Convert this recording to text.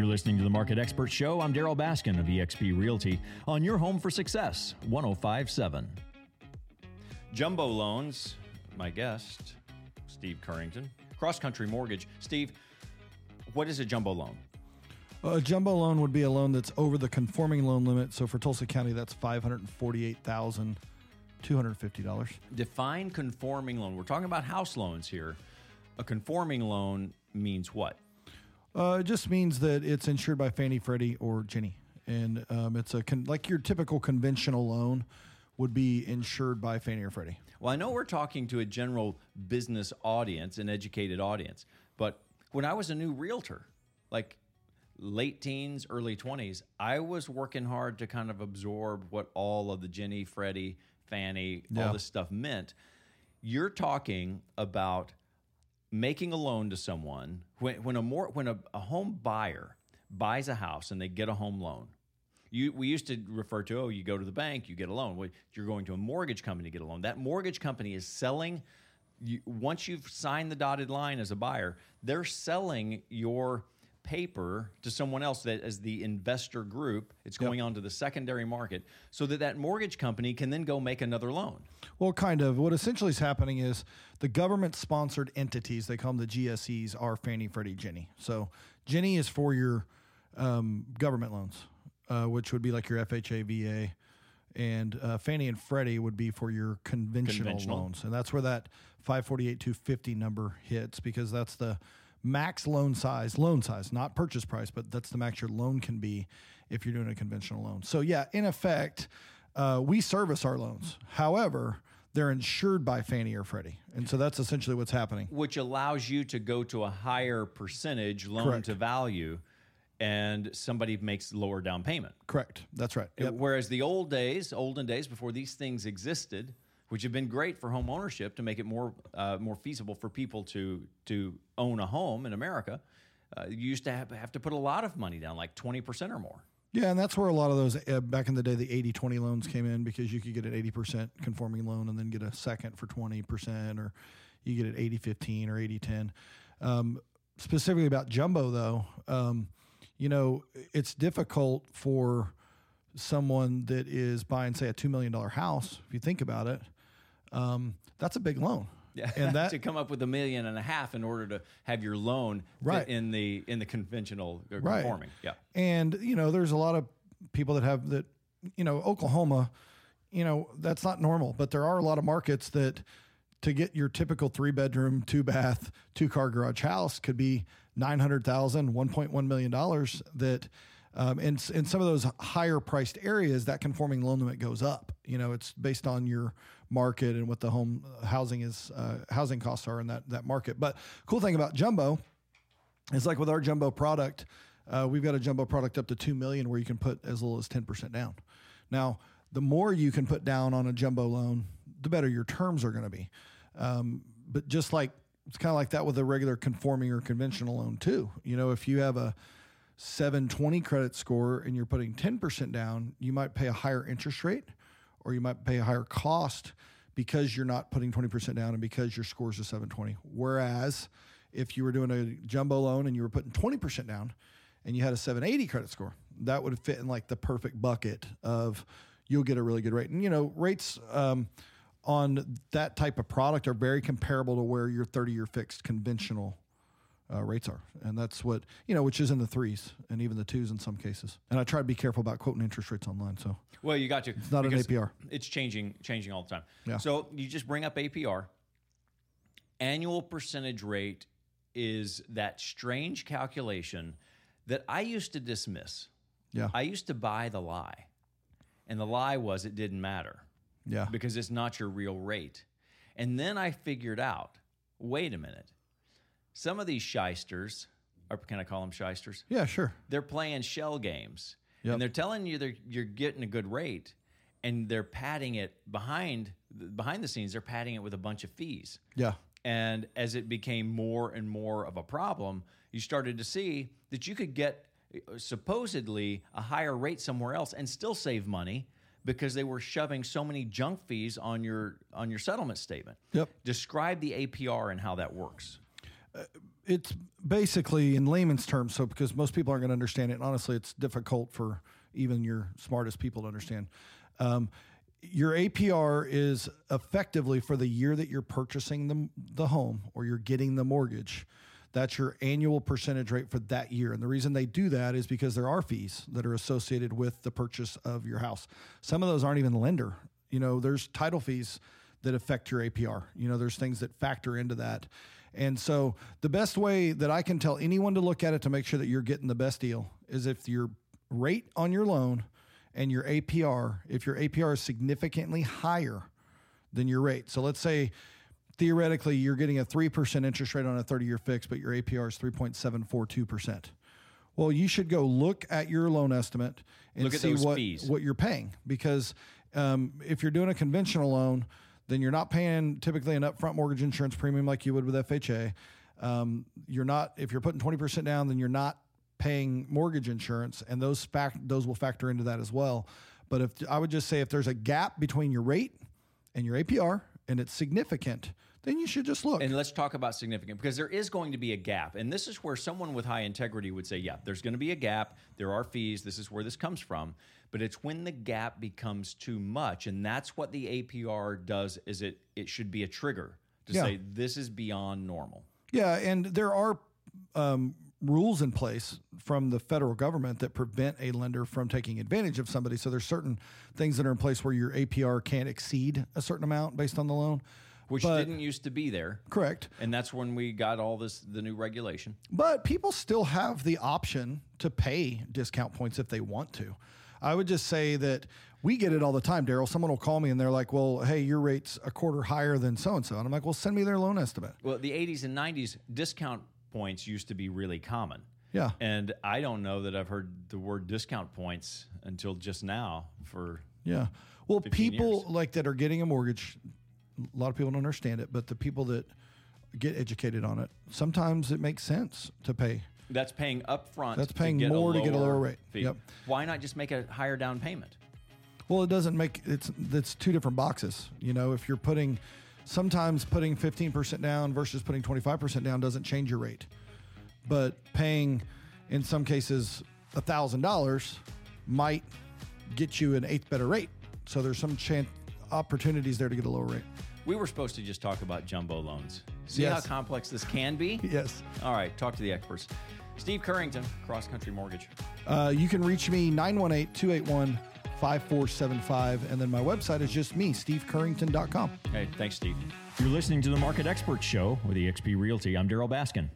You're listening to the Market Expert Show. I'm Darryl Baskin of eXp Realty on your home for success, 1057. Jumbo Loans, my guest, Steve Currington. Cross Country Mortgage. Steve, what is a jumbo loan? A jumbo loan would be a loan that's over the conforming loan limit. So for Tulsa County, that's five hundred forty-eight thousand two hundred fifty dollars. Define conforming loan. We're talking about house loans here. A conforming loan means what? Uh, it just means that it's insured by Fannie, Freddie, or Ginnie, and um, it's a con- like your typical conventional loan would be insured by Fannie or Freddie. Well, I know we're talking to a general business audience, an educated audience, but when I was a new realtor, like late teens, early 20s, I was working hard to kind of absorb what all of the Ginnie, Freddie, Fannie, Yeah. all this stuff meant. You're talking about making a loan to someone when, when a more when a, a home buyer buys a house and they get a home loan. You, we used to refer to, oh, you go to the bank, you get a loan. You're going to a mortgage company to get a loan. That mortgage company is selling. You, once you've signed the dotted line as a buyer, they're selling your paper to someone else that as the investor group. It's going on to the secondary market so that that mortgage company can then go make another loan. Well, kind of. What essentially is happening is the government sponsored entities, they call them the GSEs, are Fannie, Freddie, Ginnie So Ginnie is for your um, government loans, uh, which would be like your FHA, VA. And uh, Fannie and Freddie would be for your conventional, Conventional. loans. And that's where that 548 250 number hits because that's the max loan size, loan size, not purchase price, but that's the max your loan can be if you're doing a conventional loan. So, yeah, in effect, uh, we service our loans. However, they're insured by Fannie or Freddie. And so that's essentially what's happening. which allows you to go to a higher percentage loan Correct. to value and somebody makes lower down payment. Correct. That's right. Yep. Whereas the old days, olden days before these things existed, which have been great for home ownership to make it more uh, more feasible for people to to own a home in America, uh, you used to have, have to put a lot of money down, like twenty percent or more. Yeah, and that's where a lot of those uh, back in the day, the 80 20 loans came in because you could get an 80% conforming loan and then get a second for 20%, or you get an 80 15 or 80 10. Um, specifically about jumbo, though, um, you know, it's difficult for someone that is buying, say, a $2 million house. If you think about it, um, that's a big loan. Yeah, And that, to come up with a million and a half in order to have your loan Right. in the in the conventional uh, Right. conforming. Yeah. And you know, there's a lot of people that have that. You know, Oklahoma. You know, that's not normal, but there are a lot of markets that to get your typical three bedroom, two bath, two car garage house could be nine hundred thousand, one point one million dollars. That um, in in some of those higher priced areas, that conforming loan limit goes up. You know, it's based on your market and what the home uh, housing is, uh, housing costs are in that that market. But cool thing about jumbo it's like with our jumbo product, uh, we've got a jumbo product up to two million where you can put as little as ten percent down. Now, the more you can put down on a jumbo loan, the better your terms are going to be. Um, but just like it's kind of like that with a regular conforming or conventional loan too. You know, if you have a 720 credit score and you're putting 10% down, you might pay a higher interest rate or you might pay a higher cost because you're not putting 20% down and because your score is a 720. Whereas if you were doing a jumbo loan and you were putting 20% down and you had a 780 credit score, that would fit in like the perfect bucket of you'll get a really good rate. And, you know, rates um, on that type of product are very comparable to where your 30 year fixed conventional uh, rates are. And that's what, you know, which is in the threes and even the twos in some cases. And I try to be careful about quoting interest rates online. So Well, you got to. It's not an APR. It's changing, changing all the time. Yeah. So you just bring up APR. Annual percentage rate is that strange calculation that I used to dismiss. Yeah. I used to buy the lie, and the lie was it didn't matter yeah. because it's not your real rate. And then I figured out, wait a minute, some of these shysters, or can I call them shysters? Yeah, sure. they're playing shell games Yep. and they're telling you they're, you're getting a good rate and they're padding it behind behind the scenes they're padding it with a bunch of fees Yeah. and as it became more and more of a problem you started to see that you could get uh, supposedly a higher rate somewhere else and still save money because they were shoving so many junk fees on your on your settlement statement Yep. describe the apr and how that works it's basically in layman's terms. So because most people aren't going to understand it, honestly, it's difficult for even your smartest people to understand. Um, your APR is effectively for the year that you're purchasing the, the home or you're getting the mortgage. That's your annual percentage rate for that year. And the reason they do that is because there are fees that are associated with the purchase of your house. Some of those aren't even lender. You know, there's title fees that affect your APR. You know, there's things that factor into that. And so the best way that I can tell anyone to look at it to make sure that you're getting the best deal is if your rate on your loan and your APR, if your APR is significantly higher than your rate. So let's say theoretically you're getting a 3% interest rate on a 30 year fix, but your APR is 3.742%. Well, you should go look at your loan estimate and Look at see what, fees. what you're paying. Because um, if you're doing a conventional loan, then you're not paying typically an upfront mortgage insurance premium like you would with FHA. Um, you're not if you're putting 20% down, then you're not paying mortgage insurance, and those fact those will factor into that as well. But if I would just say if there's a gap between your rate and your APR and it's significant, then you should just look. And let's talk about significant because there is going to be a gap. And this is where someone with high integrity would say, yeah, there's going to be a gap. There are fees. This is where this comes from. But it's when the gap becomes too much. And that's what the APR does is it it should be a trigger to Yeah. say this is beyond normal. Yeah, and there are um, rules in place from the federal government that prevent a lender from taking advantage of somebody. So there's certain things that are in place where your APR can't exceed a certain amount based on the loan. Which But- didn't used to be there. Correct. And that's when we got all this the new regulation. But people still have the option to pay discount points if they want to. I would just say that we get it all the time, Darryl. Someone will call me and they're like, well, hey, your rate's a quarter higher than so and so. And I'm like, well, send me their loan estimate. Well, the 80s and 90s discount points used to be really common. Yeah. And I don't know that I've heard the word discount points until just now for Yeah. Well, people years. like that are getting a mortgage, a lot of people don't understand it, but the people that get educated on it, sometimes it makes sense to pay. that's paying upfront. That's to paying get more to get a lower rate. Fee. Yep. Why not just make a higher down payment? Well, it doesn't make it's it's two different boxes. You know, if you're putting sometimes putting 15% down versus putting 25% down doesn't change your rate. But paying in some cases $1,000 might get you an eighth better rate. So there's some chan opportunities there to get a lower rate. We were supposed to just talk about jumbo loans. See Yes. how complex this can be? Yes. All right, talk to the experts. Steve Currington, Cross Country Mortgage. Uh, you can reach me 918 281 5475. And then my website is just me, stevecurrington.com. Hey, thanks, Steve. You're listening to the Market Expert Show with eXp Realty. I'm Darryl Baskin.